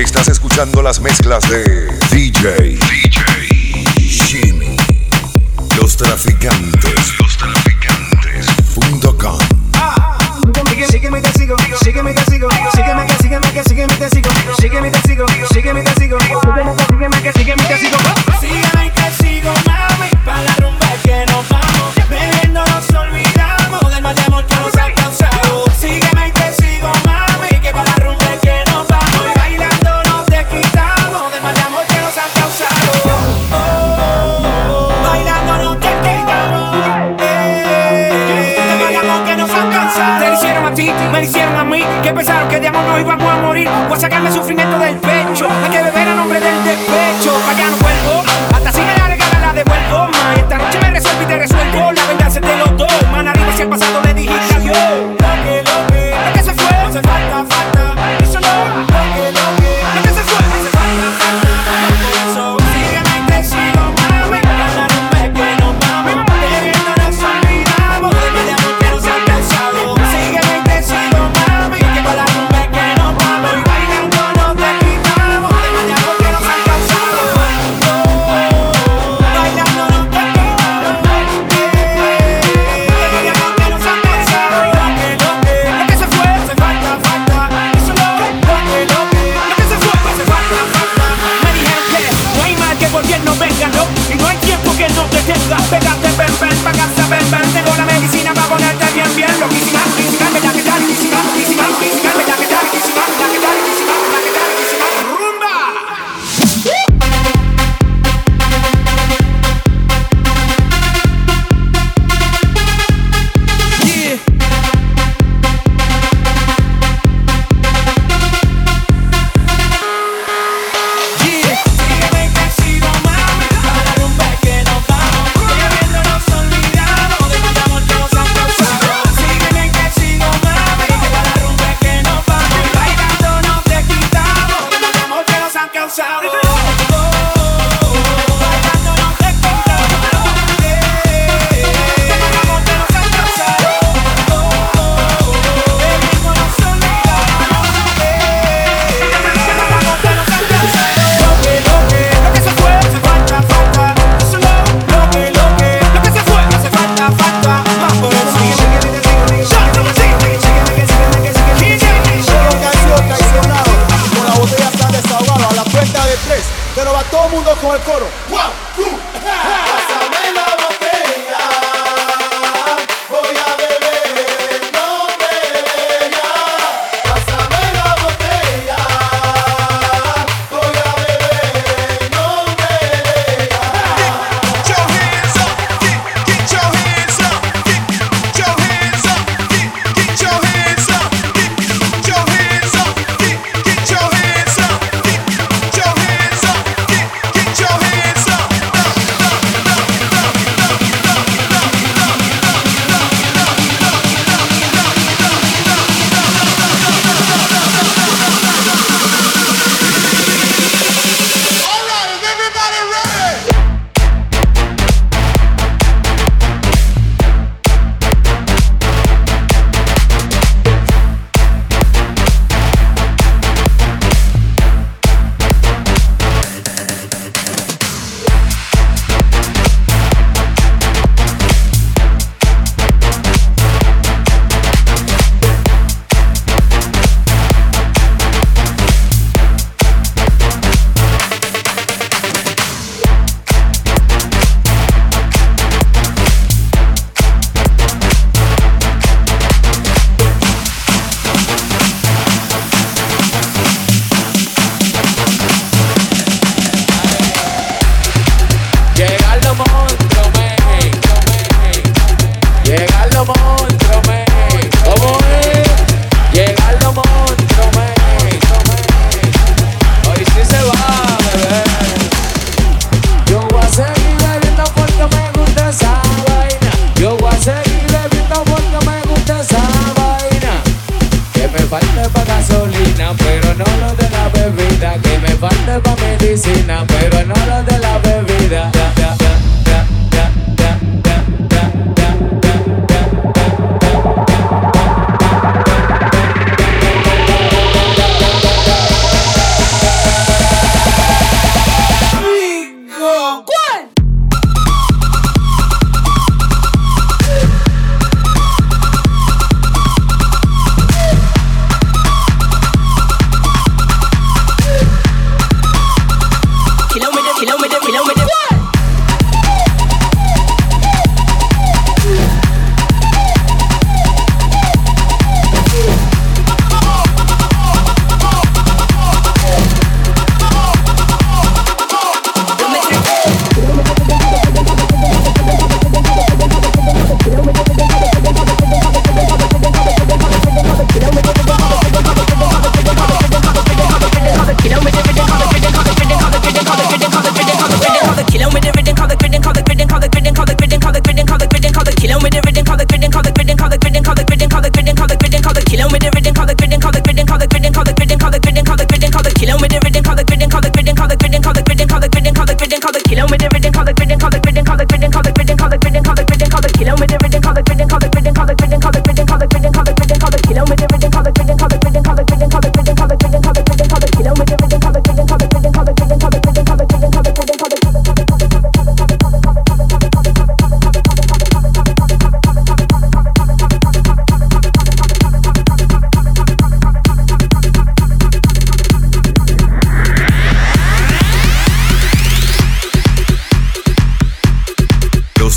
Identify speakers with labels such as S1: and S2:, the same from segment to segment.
S1: Estás escuchando las mezclas de DJ, DJ, Jimmy, los traficantes, los traficantes. Punto com.
S2: Sígueme, sígueme, te sigo, sígueme, te sigo, sígueme, que sígueme, que sígueme, te sigo, sígueme, te sigo, sígueme, te sigo, sígueme, que sígueme, que sígueme, te sigo,
S3: sígueme, que sigo.
S2: me hicieron a mí que pensaron que de amor no íbamos a morir. Pues Voy a sacarme sufrimiento del pecho, hay que beber a nombre del despecho. Pa' allá no vuelvo, hasta si me la regala la devuelvo. Ma, esta noche me resuelvo y te resuelvo. La venganza te lo doy, man, arriba si el pasado le dijiste adiós.
S3: Que lo que
S2: se fue,
S3: no hace falta, falta.
S4: papa, toi. praising now.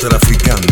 S4: traficando.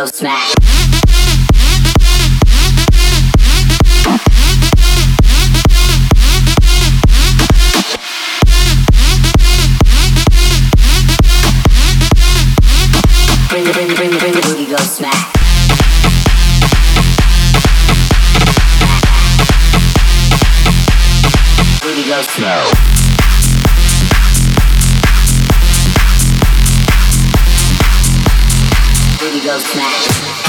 S4: Go smack. goes smash.